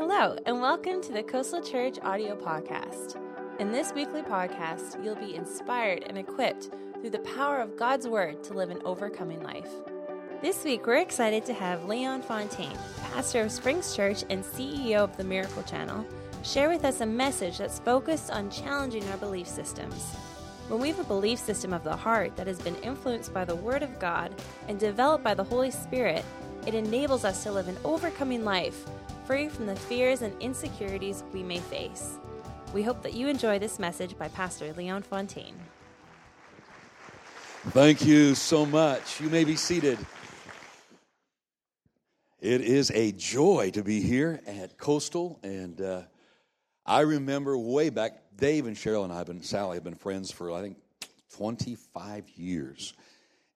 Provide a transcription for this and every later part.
Hello, and welcome to the Coastal Church audio podcast. In this weekly podcast, you'll be inspired and equipped through the power of God's Word to live an overcoming life. This week, we're excited to have Leon Fontaine, pastor of Springs Church and CEO of the Miracle Channel, share with us a message that's focused on challenging our belief systems. When we have a belief system of the heart that has been influenced by the Word of God and developed by the Holy Spirit, it enables us to live an overcoming life free from the fears and insecurities we may face. We hope that you enjoy this message by Pastor Leon Fontaine. Thank you so much. You may be seated. It is a joy to be here at Coastal, and uh, I remember way back, Dave and Cheryl and I have been, Sally have been friends for I think 25 years,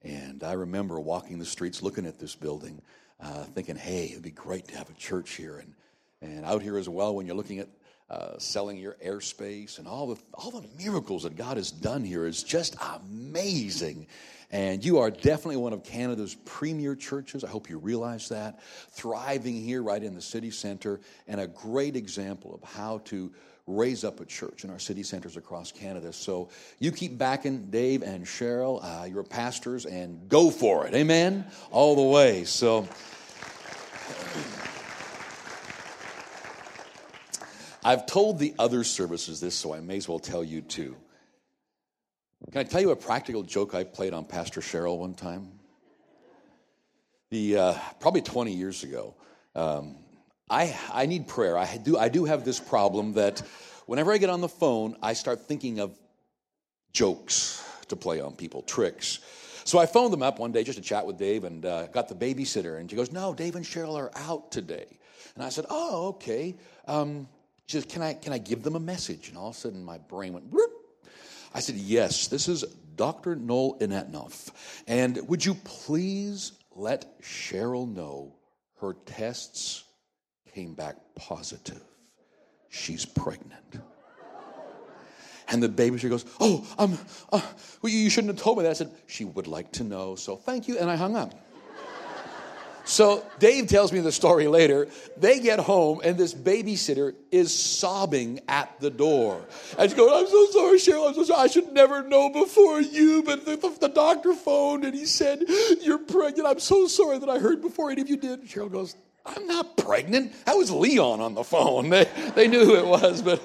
and I remember walking the streets looking at this building uh, thinking, hey, it'd be great to have a church here. And, and out here as well, when you're looking at uh, selling your airspace and all the, all the miracles that God has done here is just amazing. And you are definitely one of Canada's premier churches. I hope you realize that. Thriving here right in the city center, and a great example of how to raise up a church in our city centers across Canada. So you keep backing Dave and Cheryl, uh, your pastors, and go for it. Amen? All the way. So. I've told the other services this, so I may as well tell you too. Can I tell you a practical joke I played on Pastor Cheryl one time? The uh, probably 20 years ago. Um, I I need prayer. I do I do have this problem that whenever I get on the phone, I start thinking of jokes to play on people, tricks. So I phoned them up one day just to chat with Dave and uh, got the babysitter. And she goes, No, Dave and Cheryl are out today. And I said, Oh, okay. Um, she says, can I, can I give them a message? And all of a sudden my brain went. I said, Yes, this is Dr. Noel Inetnoff. And would you please let Cheryl know her tests came back positive? She's pregnant. And the babysitter goes, Oh, um, uh, well, you shouldn't have told me that. I said, She would like to know, so thank you. And I hung up. So Dave tells me the story later. They get home, and this babysitter is sobbing at the door. And she goes, I'm so sorry, Cheryl. I'm so sorry. I should never know before you, but the, the, the doctor phoned and he said, You're pregnant. I'm so sorry that I heard before any of you did. And Cheryl goes, I'm not pregnant. That was Leon on the phone. They, they knew who it was, but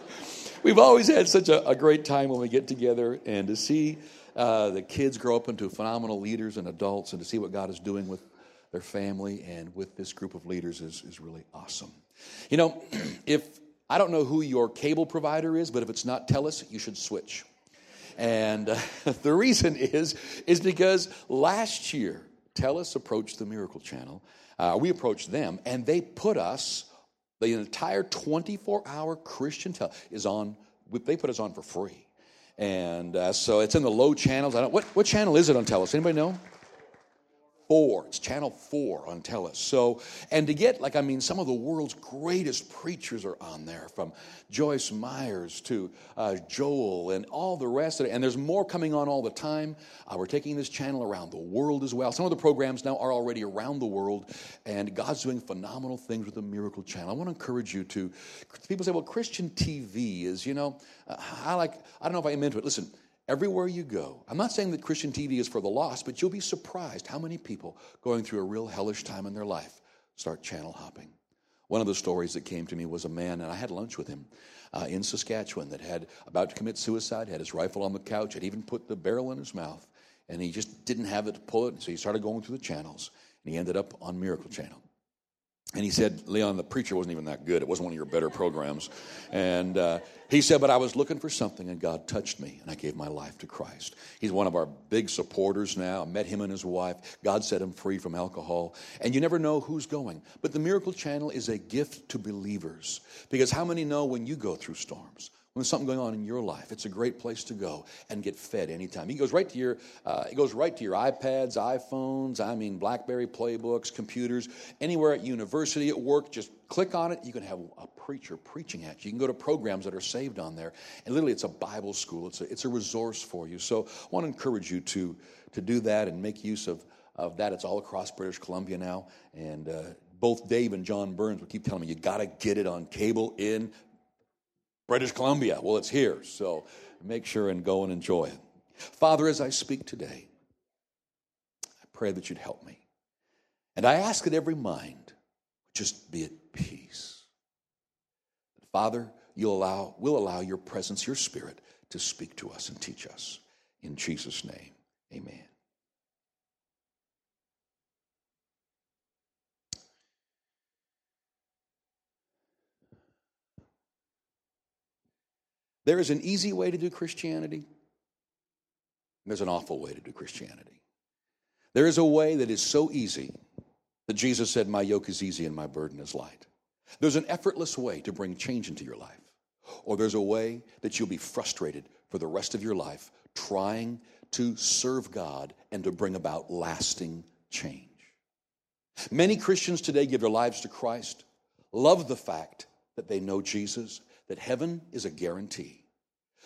we've always had such a, a great time when we get together and to see uh, the kids grow up into phenomenal leaders and adults and to see what God is doing with their family and with this group of leaders is, is really awesome. You know, if I don't know who your cable provider is, but if it's not TELUS, you should switch. And uh, the reason is, is because last year, TELUS approached the Miracle Channel. Uh, we approached them, and they put us, the entire 24 hour Christian tel is on, they put us on for free. And uh, so it's in the low channels. I don't, what, what channel is it on TELUS? Anybody know? Four. It's channel four on TELUS. So, and to get, like, I mean, some of the world's greatest preachers are on there, from Joyce Myers to uh, Joel and all the rest of it. And there's more coming on all the time. Uh, we're taking this channel around the world as well. Some of the programs now are already around the world, and God's doing phenomenal things with the Miracle Channel. I want to encourage you to. People say, well, Christian TV is, you know, uh, I like, I don't know if I'm into it. Listen, Everywhere you go, I'm not saying that Christian TV is for the lost, but you'll be surprised how many people going through a real hellish time in their life start channel hopping. One of the stories that came to me was a man, and I had lunch with him uh, in Saskatchewan that had about to commit suicide, had his rifle on the couch, had even put the barrel in his mouth, and he just didn't have it to pull it, so he started going through the channels, and he ended up on Miracle Channel. And he said, Leon, the preacher wasn't even that good. It wasn't one of your better programs. And uh, he said, but I was looking for something, and God touched me, and I gave my life to Christ. He's one of our big supporters now. I met him and his wife. God set him free from alcohol. And you never know who's going. But the Miracle Channel is a gift to believers. Because how many know when you go through storms? When there's something going on in your life, it's a great place to go and get fed anytime. He goes right to your, uh, it goes right to your iPads, iPhones, I mean BlackBerry playbooks, computers, anywhere at university, at work. Just click on it. You can have a preacher preaching at you. You can go to programs that are saved on there, and literally, it's a Bible school. It's a, it's a resource for you. So, I want to encourage you to to do that and make use of of that. It's all across British Columbia now, and uh, both Dave and John Burns would keep telling me, you got to get it on cable in British Columbia. Well, it's here, so make sure and go and enjoy it. Father, as I speak today, I pray that you'd help me. And I ask that every mind just be at peace. Father, you'll allow, will allow your presence, your spirit, to speak to us and teach us. In Jesus' name, amen. There is an easy way to do Christianity, there's an awful way to do Christianity. There is a way that is so easy that Jesus said, My yoke is easy and my burden is light. There's an effortless way to bring change into your life, or there's a way that you'll be frustrated for the rest of your life trying to serve God and to bring about lasting change. Many Christians today give their lives to Christ, love the fact that they know Jesus, that heaven is a guarantee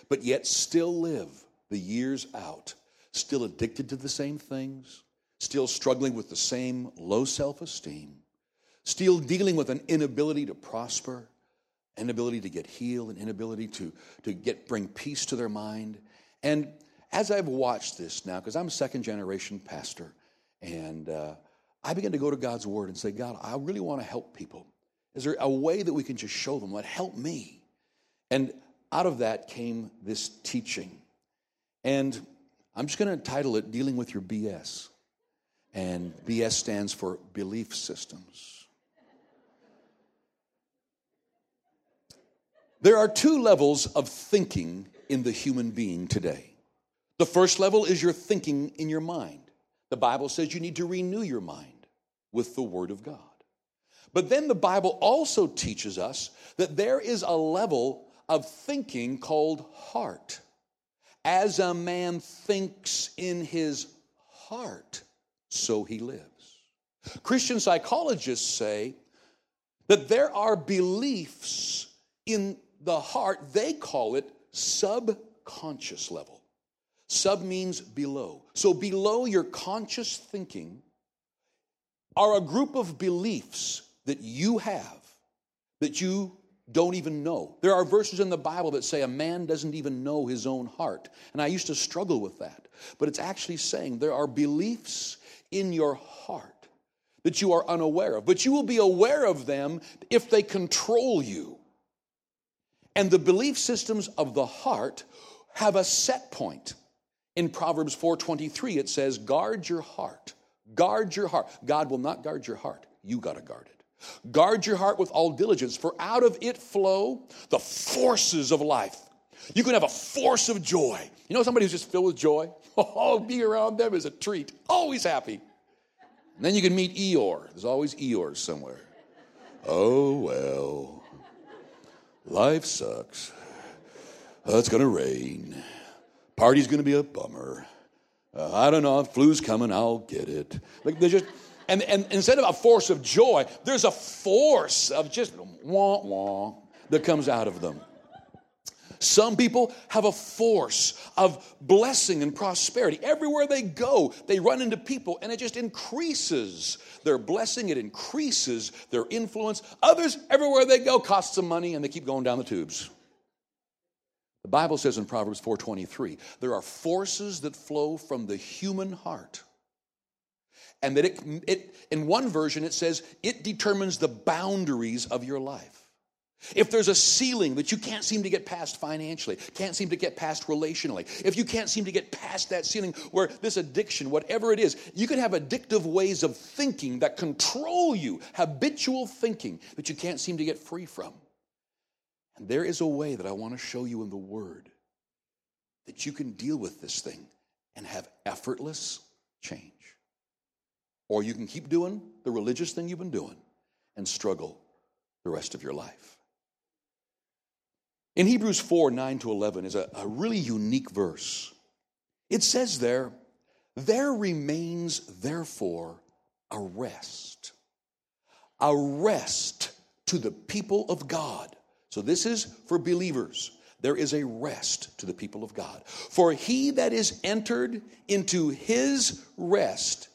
but yet still live the years out, still addicted to the same things, still struggling with the same low self esteem, still dealing with an inability to prosper, inability to get healed, an inability to, to get bring peace to their mind. And as I've watched this now, because I'm a second generation pastor, and uh, I begin to go to God's Word and say, God, I really want to help people. Is there a way that we can just show them what help me? Out of that came this teaching. And I'm just going to title it Dealing with Your BS. And BS stands for belief systems. There are two levels of thinking in the human being today. The first level is your thinking in your mind. The Bible says you need to renew your mind with the Word of God. But then the Bible also teaches us that there is a level of thinking called heart. As a man thinks in his heart, so he lives. Christian psychologists say that there are beliefs in the heart, they call it subconscious level. Sub means below. So, below your conscious thinking are a group of beliefs that you have that you don't even know. There are verses in the Bible that say a man doesn't even know his own heart. And I used to struggle with that. But it's actually saying there are beliefs in your heart that you are unaware of, but you will be aware of them if they control you. And the belief systems of the heart have a set point. In Proverbs 4:23 it says guard your heart. Guard your heart. God will not guard your heart. You got to guard it. Guard your heart with all diligence, for out of it flow the forces of life. You can have a force of joy. You know somebody who's just filled with joy? Oh, being around them is a treat. Always happy. And then you can meet Eeyore. There's always Eeyores somewhere. Oh, well. Life sucks. Oh, it's going to rain. Party's going to be a bummer. Uh, I don't know. Flu's coming. I'll get it. Like, there's just and, and instead of a force of joy, there's a force of just wah wah that comes out of them. Some people have a force of blessing and prosperity. Everywhere they go, they run into people and it just increases their blessing, it increases their influence. Others, everywhere they go, cost some money and they keep going down the tubes. The Bible says in Proverbs 4:23, there are forces that flow from the human heart and that it, it in one version it says it determines the boundaries of your life if there's a ceiling that you can't seem to get past financially, can't seem to get past relationally, if you can't seem to get past that ceiling where this addiction, whatever it is, you can have addictive ways of thinking that control you, habitual thinking that you can't seem to get free from. And there is a way that I want to show you in the Word that you can deal with this thing and have effortless change. Or you can keep doing the religious thing you've been doing and struggle the rest of your life. In Hebrews 4 9 to 11 is a, a really unique verse. It says there, there remains therefore a rest, a rest to the people of God. So this is for believers. There is a rest to the people of God. For he that is entered into his rest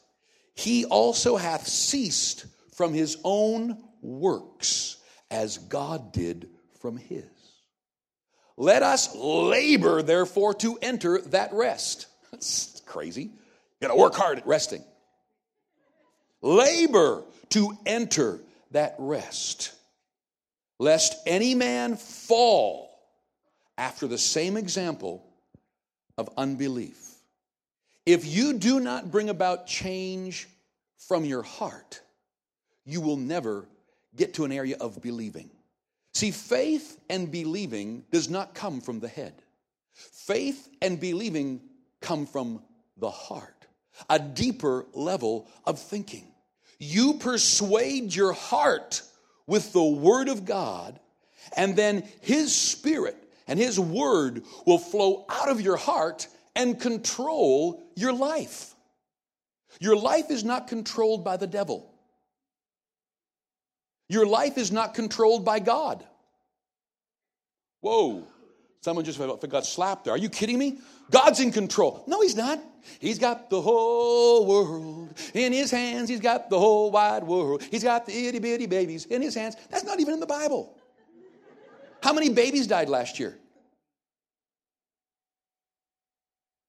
he also hath ceased from his own works as God did from his. Let us labor, therefore, to enter that rest. That's crazy. You got to work hard at resting. Labor to enter that rest, lest any man fall after the same example of unbelief. If you do not bring about change from your heart, you will never get to an area of believing. See, faith and believing does not come from the head. Faith and believing come from the heart, a deeper level of thinking. You persuade your heart with the Word of God, and then His Spirit and His Word will flow out of your heart and control your life. Your life is not controlled by the devil. Your life is not controlled by God. Whoa. Someone just got slapped there. Are you kidding me? God's in control. No, He's not. He's got the whole world in His hands. He's got the whole wide world. He's got the itty bitty babies in His hands. That's not even in the Bible. How many babies died last year?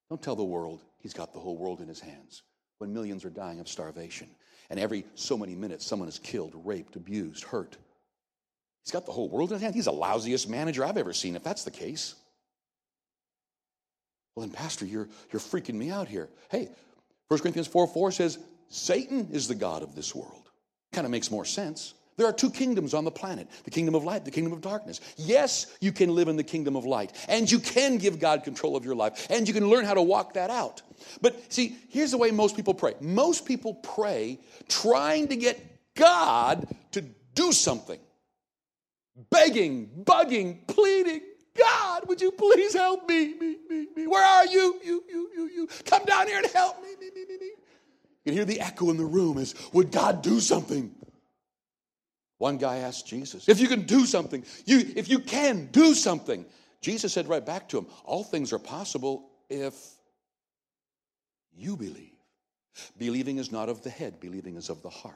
Don't tell the world He's got the whole world in His hands when millions are dying of starvation. And every so many minutes, someone is killed, raped, abused, hurt. He's got the whole world in his hands. He's the lousiest manager I've ever seen, if that's the case. Well, then, Pastor, you're, you're freaking me out here. Hey, 1 Corinthians 4 4 says, Satan is the God of this world. Kind of makes more sense. There are two kingdoms on the planet the kingdom of light, the kingdom of darkness. Yes, you can live in the kingdom of light, and you can give God control of your life, and you can learn how to walk that out. But see, here's the way most people pray most people pray trying to get God to do something, begging, bugging, pleading. God, would you please help me? Me, me, me. Where are you? You, you, you, you. Come down here and help me. Me, me, me, me. You can hear the echo in the room is, would God do something? One guy asked Jesus, if you can do something, you, if you can do something. Jesus said right back to him, all things are possible if you believe. Believing is not of the head, believing is of the heart.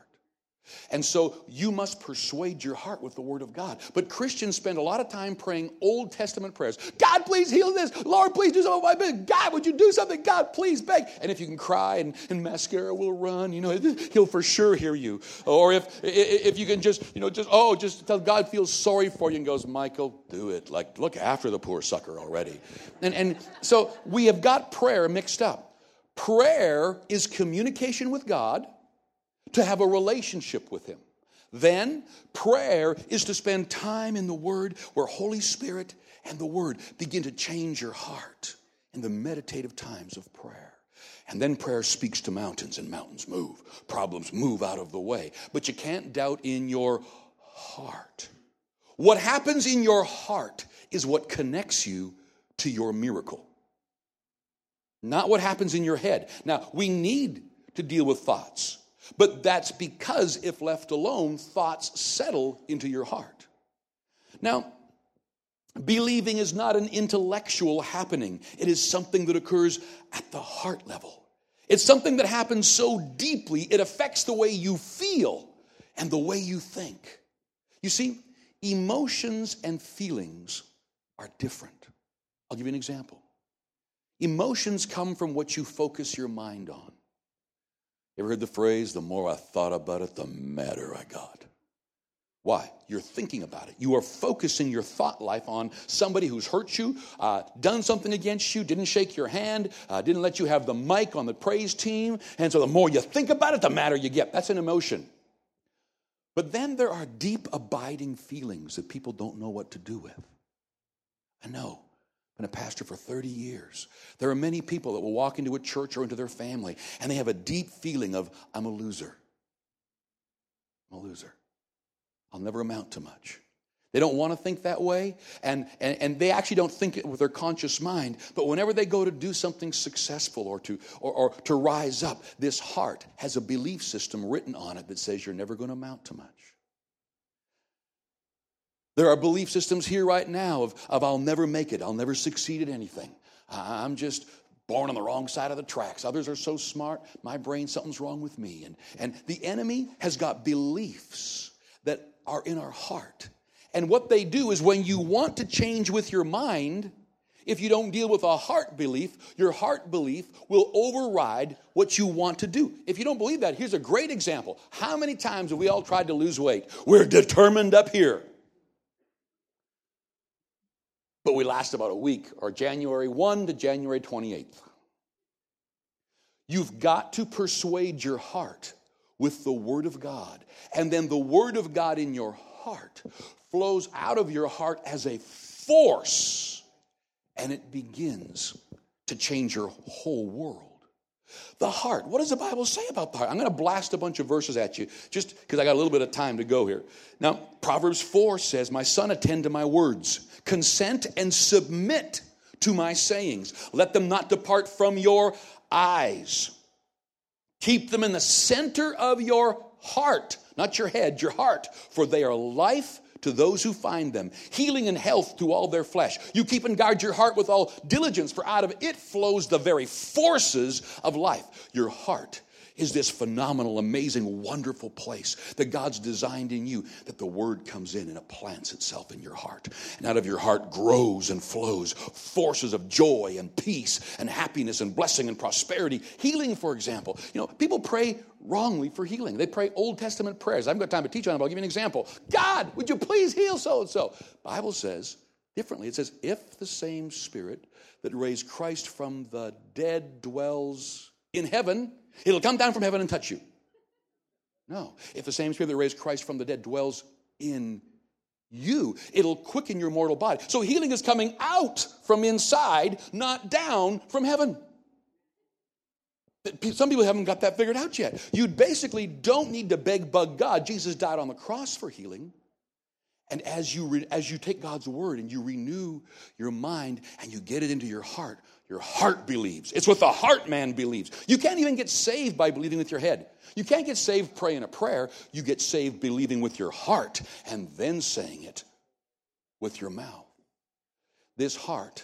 And so you must persuade your heart with the word of God. But Christians spend a lot of time praying Old Testament prayers. God, please heal this. Lord, please do something my business. God, would you do something? God, please beg. And if you can cry and, and mascara will run, you know, he'll for sure hear you. Or if if you can just, you know, just, oh, just tell God feels sorry for you and goes, Michael, do it. Like, look after the poor sucker already. And, and so we have got prayer mixed up. Prayer is communication with God to have a relationship with Him. Then, prayer is to spend time in the Word where Holy Spirit and the Word begin to change your heart in the meditative times of prayer. And then prayer speaks to mountains, and mountains move. Problems move out of the way. But you can't doubt in your heart. What happens in your heart is what connects you to your miracle, not what happens in your head. Now, we need to deal with thoughts. But that's because if left alone, thoughts settle into your heart. Now, believing is not an intellectual happening, it is something that occurs at the heart level. It's something that happens so deeply, it affects the way you feel and the way you think. You see, emotions and feelings are different. I'll give you an example. Emotions come from what you focus your mind on. Ever heard the phrase, the more I thought about it, the madder I got? Why? You're thinking about it. You are focusing your thought life on somebody who's hurt you, uh, done something against you, didn't shake your hand, uh, didn't let you have the mic on the praise team. And so the more you think about it, the madder you get. That's an emotion. But then there are deep, abiding feelings that people don't know what to do with. I know been a pastor for 30 years. There are many people that will walk into a church or into their family and they have a deep feeling of, I'm a loser. I'm a loser. I'll never amount to much. They don't want to think that way, and, and, and they actually don't think it with their conscious mind. But whenever they go to do something successful or to, or, or to rise up, this heart has a belief system written on it that says you're never going to amount to much. There are belief systems here right now of, of I'll never make it, I'll never succeed at anything. I'm just born on the wrong side of the tracks. Others are so smart, my brain, something's wrong with me. And, and the enemy has got beliefs that are in our heart. And what they do is when you want to change with your mind, if you don't deal with a heart belief, your heart belief will override what you want to do. If you don't believe that, here's a great example. How many times have we all tried to lose weight? We're determined up here. But we last about a week, or January 1 to January 28th. You've got to persuade your heart with the Word of God. And then the Word of God in your heart flows out of your heart as a force and it begins to change your whole world. The heart. What does the Bible say about the heart? I'm going to blast a bunch of verses at you just because I got a little bit of time to go here. Now, Proverbs 4 says, My son, attend to my words, consent and submit to my sayings. Let them not depart from your eyes. Keep them in the center of your heart, not your head, your heart, for they are life to those who find them, healing and health to all their flesh. You keep and guard your heart with all diligence, for out of it flows the very forces of life. Your heart is this phenomenal, amazing, wonderful place that God's designed in you that the word comes in and it plants itself in your heart. And out of your heart grows and flows forces of joy and peace and happiness and blessing and prosperity. Healing, for example. You know, people pray wrongly for healing. They pray Old Testament prayers. I haven't got time to teach on it, but I'll give you an example. God, would you please heal so and so? Bible says differently. It says, if the same spirit that raised Christ from the dead dwells in heaven, It'll come down from heaven and touch you. No. If the same spirit that raised Christ from the dead dwells in you, it'll quicken your mortal body. So healing is coming out from inside, not down from heaven. Some people haven't got that figured out yet. You basically don't need to beg, bug God. Jesus died on the cross for healing. And as you, re- as you take God's word and you renew your mind and you get it into your heart, your heart believes. It's what the heart man believes. You can't even get saved by believing with your head. You can't get saved praying a prayer. You get saved believing with your heart and then saying it with your mouth. This heart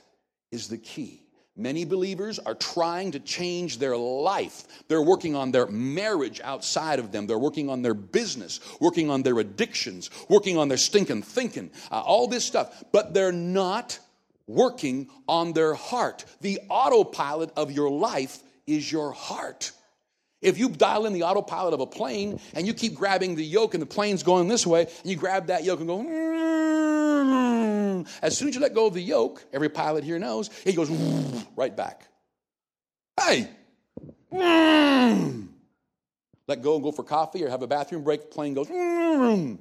is the key. Many believers are trying to change their life. They're working on their marriage outside of them. They're working on their business, working on their addictions, working on their stinking thinking, uh, all this stuff. But they're not working on their heart. The autopilot of your life is your heart. If you dial in the autopilot of a plane and you keep grabbing the yoke and the plane's going this way, and you grab that yoke and go, mm-hmm. as soon as you let go of the yoke, every pilot here knows, he goes mm-hmm, right back. Hey! Mm-hmm. Let go and go for coffee or have a bathroom break, the plane goes, hey!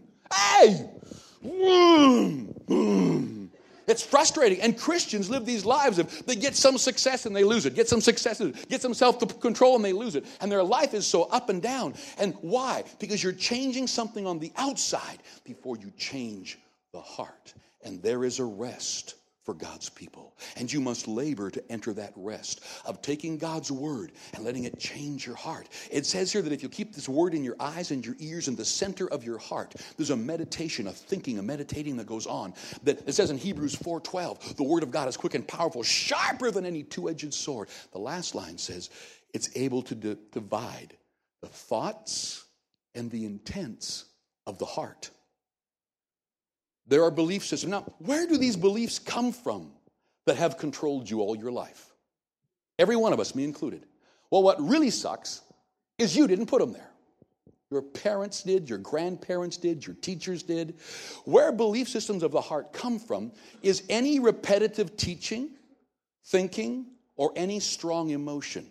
It's frustrating. And Christians live these lives of they get some success and they lose it, get some success, get some self control and they lose it. And their life is so up and down. And why? Because you're changing something on the outside before you change the heart. And there is a rest for God's people. And you must labor to enter that rest of taking God's word and letting it change your heart. It says here that if you keep this word in your eyes and your ears in the center of your heart, there's a meditation, a thinking, a meditating that goes on. That it says in Hebrews 4:12, the word of God is quick and powerful, sharper than any two-edged sword. The last line says it's able to d- divide the thoughts and the intents of the heart. There are belief systems. Now, where do these beliefs come from that have controlled you all your life? Every one of us, me included. Well, what really sucks is you didn't put them there. Your parents did, your grandparents did, your teachers did. Where belief systems of the heart come from is any repetitive teaching, thinking, or any strong emotion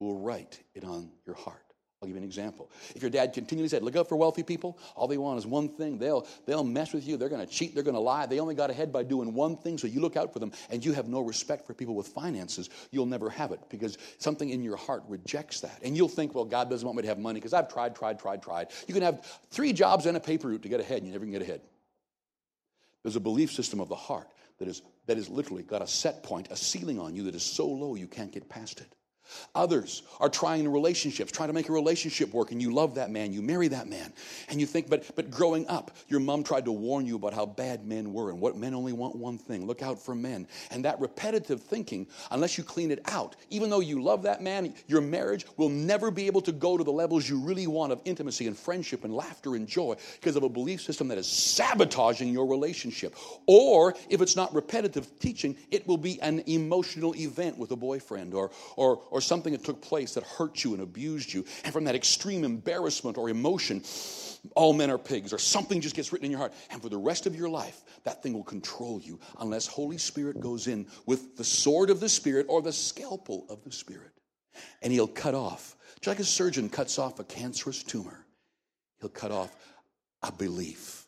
will write it on your heart. I'll give you an example. If your dad continually said, Look out for wealthy people, all they want is one thing. They'll, they'll mess with you. They're going to cheat. They're going to lie. They only got ahead by doing one thing, so you look out for them, and you have no respect for people with finances. You'll never have it because something in your heart rejects that. And you'll think, Well, God doesn't want me to have money because I've tried, tried, tried, tried. You can have three jobs and a paper route to get ahead, and you never can get ahead. There's a belief system of the heart that is, that is literally got a set point, a ceiling on you that is so low you can't get past it. Others are trying relationships, trying to make a relationship work, and you love that man, you marry that man, and you think, but, but growing up, your mom tried to warn you about how bad men were and what men only want one thing look out for men. And that repetitive thinking, unless you clean it out, even though you love that man, your marriage will never be able to go to the levels you really want of intimacy and friendship and laughter and joy because of a belief system that is sabotaging your relationship. Or if it's not repetitive teaching, it will be an emotional event with a boyfriend or, or, or something that took place that hurt you and abused you. And from that extreme embarrassment or emotion, all men are pigs, or something just gets written in your heart. And for the rest of your life, that thing will control you unless Holy Spirit goes in with the sword of the Spirit or the scalpel of the Spirit. And he'll cut off, just like a surgeon cuts off a cancerous tumor, he'll cut off a belief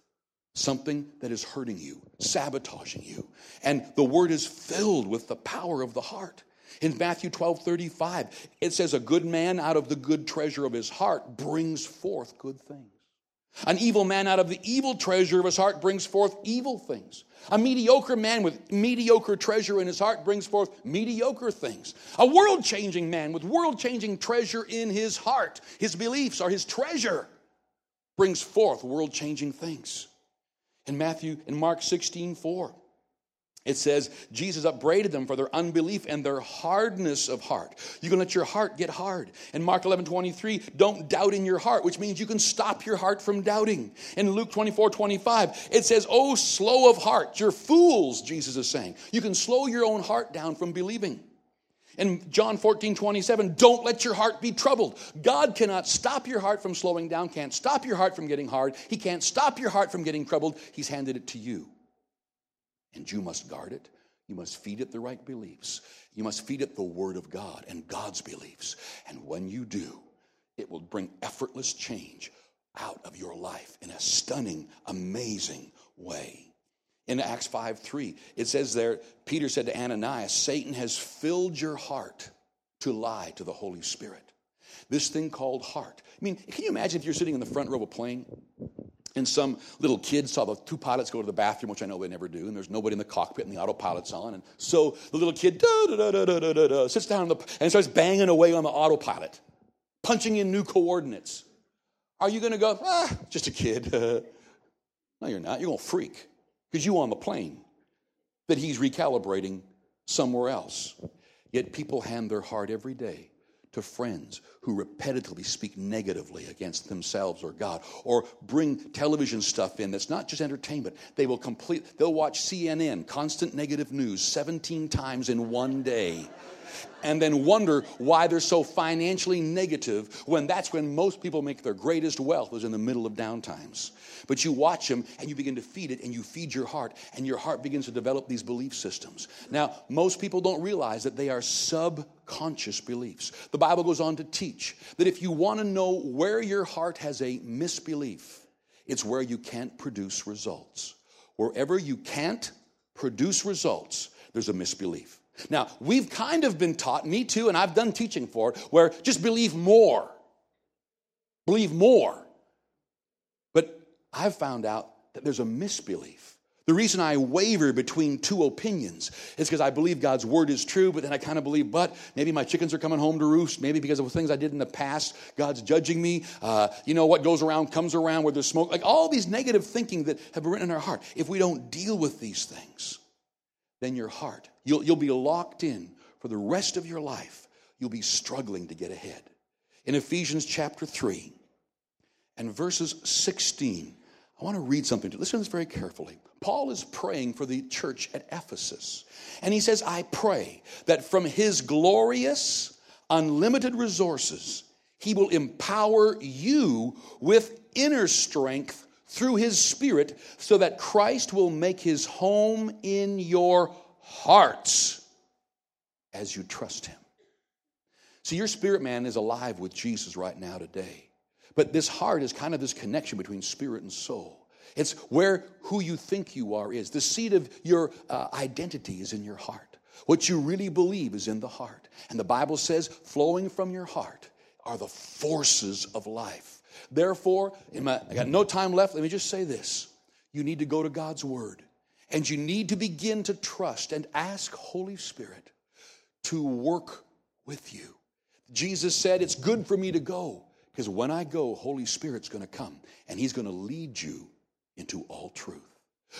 something that is hurting you, sabotaging you. And the word is filled with the power of the heart. In Matthew 12 35, it says, A good man out of the good treasure of his heart brings forth good things. An evil man out of the evil treasure of his heart brings forth evil things. A mediocre man with mediocre treasure in his heart brings forth mediocre things. A world changing man with world changing treasure in his heart, his beliefs are his treasure, brings forth world changing things. In Matthew, in Mark 16 4, it says Jesus upbraided them for their unbelief and their hardness of heart. You can let your heart get hard. In Mark 11 23, don't doubt in your heart, which means you can stop your heart from doubting. In Luke 24 25, it says, Oh, slow of heart, you're fools, Jesus is saying. You can slow your own heart down from believing. In John 14 27, don't let your heart be troubled. God cannot stop your heart from slowing down, can't stop your heart from getting hard. He can't stop your heart from getting troubled. He's handed it to you. And you must guard it. You must feed it the right beliefs. You must feed it the Word of God and God's beliefs. And when you do, it will bring effortless change out of your life in a stunning, amazing way. In Acts 5 3, it says there, Peter said to Ananias, Satan has filled your heart to lie to the Holy Spirit. This thing called heart. I mean, can you imagine if you're sitting in the front row of a plane and some little kid saw the two pilots go to the bathroom, which I know they never do, and there's nobody in the cockpit and the autopilot's on. And so the little kid da, da, da, sits down the, and starts banging away on the autopilot, punching in new coordinates. Are you going to go, ah, just a kid? no, you're not. You're going to freak because you on the plane that he's recalibrating somewhere else. Yet people hand their heart every day to friends who repetitively speak negatively against themselves or God, or bring television stuff in that's not just entertainment. They will complete, they'll watch CNN, constant negative news, 17 times in one day and then wonder why they're so financially negative when that's when most people make their greatest wealth is in the middle of downtimes. But you watch them and you begin to feed it and you feed your heart and your heart begins to develop these belief systems. Now, most people don't realize that they are subconscious beliefs. The Bible goes on to teach that if you want to know where your heart has a misbelief, it's where you can't produce results. Wherever you can't produce results, there's a misbelief. Now, we've kind of been taught, me too, and I've done teaching for it, where just believe more. Believe more. But I've found out that there's a misbelief. The reason I waver between two opinions is because I believe God's word is true, but then I kind of believe, but maybe my chickens are coming home to roost. Maybe because of things I did in the past, God's judging me. Uh, you know, what goes around comes around where there's smoke. Like all these negative thinking that have been written in our heart. If we don't deal with these things, then your heart You'll, you'll be locked in for the rest of your life. You'll be struggling to get ahead. In Ephesians chapter 3 and verses 16, I want to read something to listen to this very carefully. Paul is praying for the church at Ephesus. And he says, I pray that from his glorious, unlimited resources, he will empower you with inner strength through his spirit so that Christ will make his home in your hearts as you trust Him. See, your spirit man is alive with Jesus right now today. But this heart is kind of this connection between spirit and soul. It's where who you think you are is. The seed of your uh, identity is in your heart. What you really believe is in the heart. And the Bible says, flowing from your heart are the forces of life. Therefore, I got no time left. Let me just say this. You need to go to God's Word. And you need to begin to trust and ask Holy Spirit to work with you Jesus said, It's good for me to go because when I go, Holy Spirit's going to come and He's going to lead you into all truth.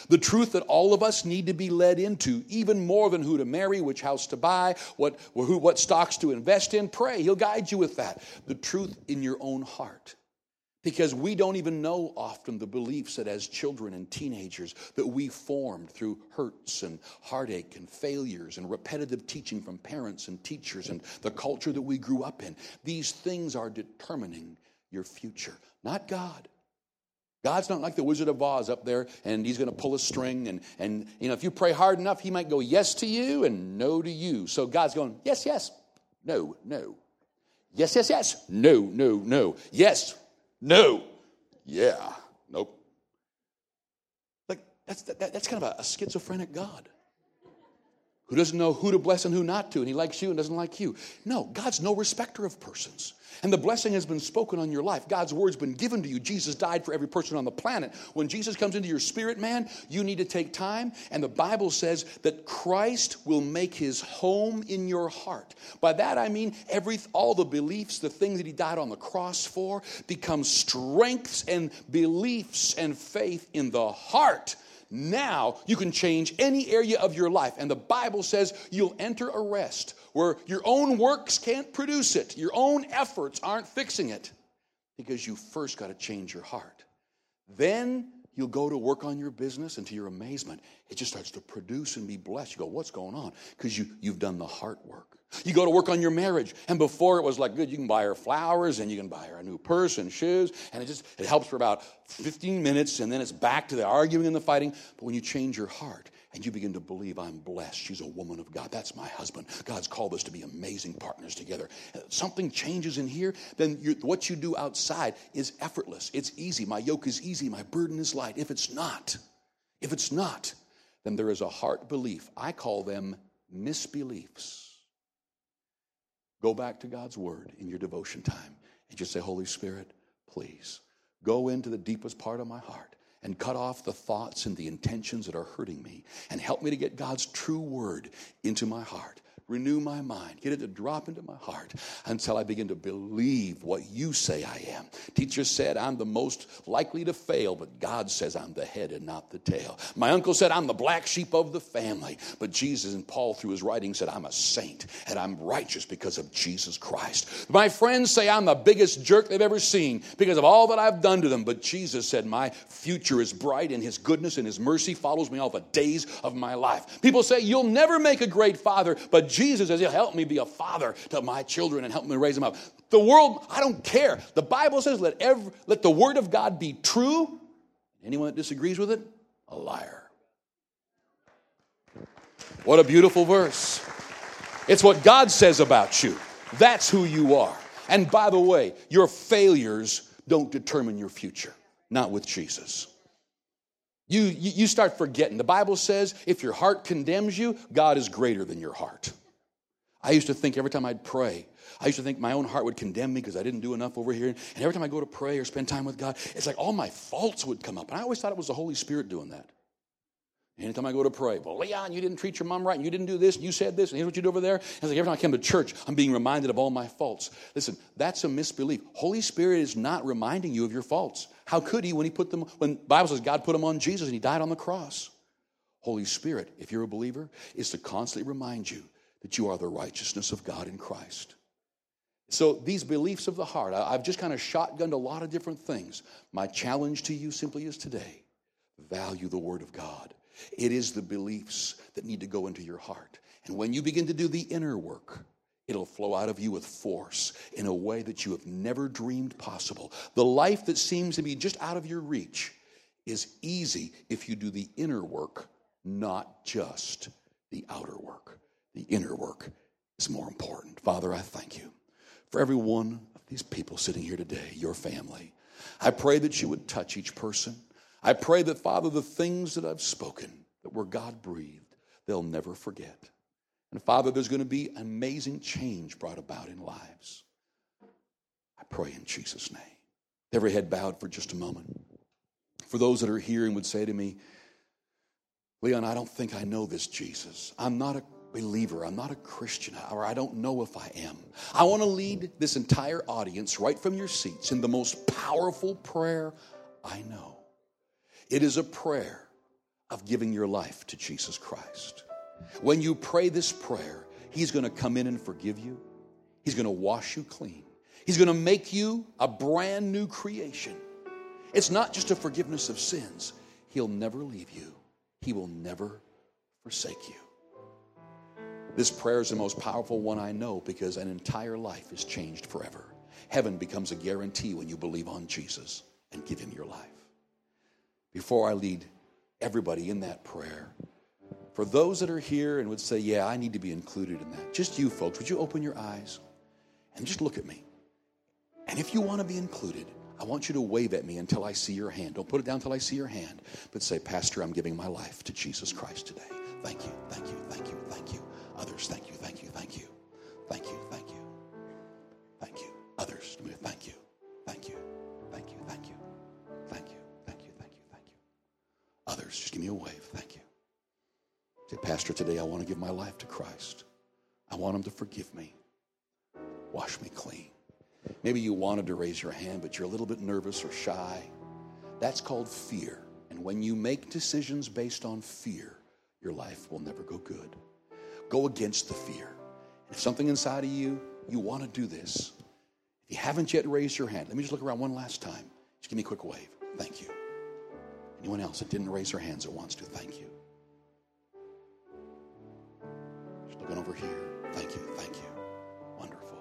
The truth that all of us need to be led into, even more than who to marry, which house to buy, what, who, what stocks to invest in. Pray, He'll guide you with that. The truth in your own heart. Because we don't even know often the beliefs that as children and teenagers that we formed through hurts and heartache and failures and repetitive teaching from parents and teachers and the culture that we grew up in. These things are determining your future, not God. God's not like the Wizard of Oz up there and he's going to pull a string and, and you know if you pray hard enough he might go yes to you and no to you. So God's going yes, yes, no, no. Yes, yes, yes. No, no, no. Yes, no. Yeah, nope. Like that's that, that's kind of a, a schizophrenic God who doesn't know who to bless and who not to, and he likes you and doesn't like you. No, God's no respecter of persons. And the blessing has been spoken on your life. God's word's been given to you. Jesus died for every person on the planet. When Jesus comes into your spirit, man, you need to take time. And the Bible says that Christ will make his home in your heart. By that I mean every all the beliefs, the things that he died on the cross for, become strengths and beliefs and faith in the heart now you can change any area of your life. And the Bible says you'll enter a rest where your own works can't produce it, your own efforts aren't fixing it, because you first got to change your heart. Then you'll go to work on your business, and to your amazement, it just starts to produce and be blessed. You go, What's going on? Because you, you've done the heart work. You go to work on your marriage, and before it was like good, you can buy her flowers and you can buy her a new purse and shoes, and it just it helps for about 15 minutes, and then it's back to the arguing and the fighting. But when you change your heart and you begin to believe I'm blessed, she's a woman of God, that's my husband. God's called us to be amazing partners together. Something changes in here, then what you do outside is effortless. It's easy. My yoke is easy, my burden is light. If it's not, if it's not, then there is a heart belief. I call them misbeliefs Go back to God's Word in your devotion time and just say, Holy Spirit, please go into the deepest part of my heart and cut off the thoughts and the intentions that are hurting me and help me to get God's true Word into my heart renew my mind, get it to drop into my heart until I begin to believe what you say I am. Teacher said I'm the most likely to fail, but God says I'm the head and not the tail. My uncle said I'm the black sheep of the family, but Jesus and Paul through his writing said I'm a saint and I'm righteous because of Jesus Christ. My friends say I'm the biggest jerk they've ever seen because of all that I've done to them, but Jesus said my future is bright and his goodness and his mercy follows me all the days of my life. People say you'll never make a great father, but Jesus Jesus says, He'll help me be a father to my children and help me raise them up. The world, I don't care. The Bible says, let, every, let the word of God be true. Anyone that disagrees with it, a liar. What a beautiful verse. It's what God says about you. That's who you are. And by the way, your failures don't determine your future, not with Jesus. You, you, you, start forgetting. The Bible says if your heart condemns you, God is greater than your heart. I used to think every time I'd pray, I used to think my own heart would condemn me because I didn't do enough over here. And every time I go to pray or spend time with God, it's like all my faults would come up. And I always thought it was the Holy Spirit doing that. Anytime I go to pray, well, Leon, you didn't treat your mom right, and you didn't do this, and you said this, and here's what you did over there. And it's like every time I come to church, I'm being reminded of all my faults. Listen, that's a misbelief. Holy Spirit is not reminding you of your faults. How could he when he put them, when Bible says God put them on Jesus and he died on the cross? Holy Spirit, if you're a believer, is to constantly remind you that you are the righteousness of God in Christ. So, these beliefs of the heart, I've just kind of shotgunned a lot of different things. My challenge to you simply is today value the Word of God. It is the beliefs that need to go into your heart. And when you begin to do the inner work, it'll flow out of you with force in a way that you have never dreamed possible. The life that seems to be just out of your reach is easy if you do the inner work, not just the outer work. The inner work is more important. Father, I thank you for every one of these people sitting here today, your family. I pray that you would touch each person. I pray that, Father, the things that I've spoken that were God breathed, they'll never forget. And Father, there's going to be amazing change brought about in lives. I pray in Jesus' name. Every head bowed for just a moment. For those that are here and would say to me, Leon, I don't think I know this Jesus. I'm not a believer. I'm not a Christian, or I don't know if I am. I want to lead this entire audience right from your seats in the most powerful prayer I know. It is a prayer of giving your life to Jesus Christ. When you pray this prayer, He's going to come in and forgive you, He's going to wash you clean, He's going to make you a brand new creation. It's not just a forgiveness of sins, He'll never leave you, He will never forsake you. This prayer is the most powerful one I know because an entire life is changed forever. Heaven becomes a guarantee when you believe on Jesus and give Him your life. Before I lead everybody in that prayer, for those that are here and would say, Yeah, I need to be included in that, just you folks, would you open your eyes and just look at me? And if you want to be included, I want you to wave at me until I see your hand. Don't put it down until I see your hand, but say, Pastor, I'm giving my life to Jesus Christ today. Thank you, thank you, thank you, thank you. Others, thank you, thank you, thank you, thank you, thank you, thank you. Others, thank you, thank you, thank you, thank you, thank you, thank you, thank you, thank you. Others, just give me a wave. Thank you. Say, Pastor, today I want to give my life to Christ. I want Him to forgive me, wash me clean. Maybe you wanted to raise your hand, but you're a little bit nervous or shy. That's called fear. And when you make decisions based on fear, your life will never go good. Go against the fear. If something inside of you, you want to do this, if you haven't yet raised your hand, let me just look around one last time. Just give me a quick wave. Thank you. Anyone else that didn't raise their hands that wants to, thank you. Just looking over here. Thank you, thank you. Wonderful.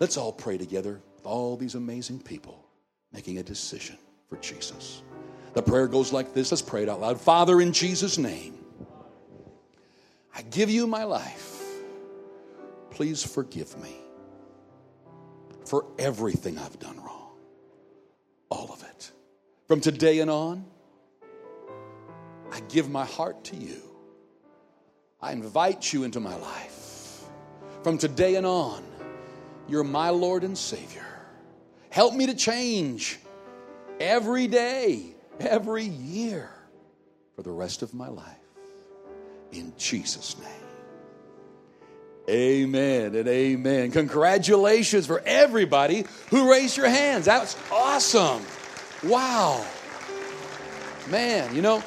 Let's all pray together with all these amazing people making a decision for Jesus. The prayer goes like this. Let's pray it out loud. Father, in Jesus' name, I give you my life. Please forgive me for everything I've done wrong. All of it. From today and on, I give my heart to you. I invite you into my life. From today and on, you're my Lord and Savior. Help me to change every day, every year for the rest of my life. In Jesus' name. Amen and amen. Congratulations for everybody who raised your hands. That's awesome. Wow. Man, you know,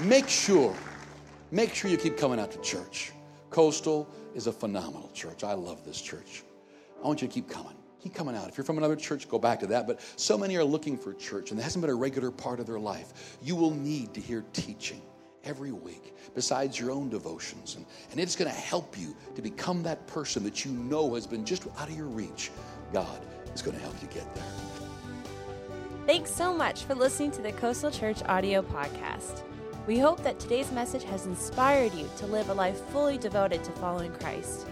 make sure, make sure you keep coming out to church. Coastal is a phenomenal church. I love this church. I want you to keep coming. Keep coming out. If you're from another church, go back to that. But so many are looking for church, and it hasn't been a regular part of their life. You will need to hear teaching every week besides your own devotions. And, and it's going to help you to become that person that you know has been just out of your reach. God is going to help you get there. Thanks so much for listening to the Coastal Church audio podcast. We hope that today's message has inspired you to live a life fully devoted to following Christ.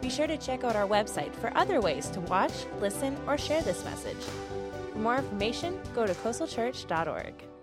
Be sure to check out our website for other ways to watch, listen, or share this message. For more information, go to coastalchurch.org.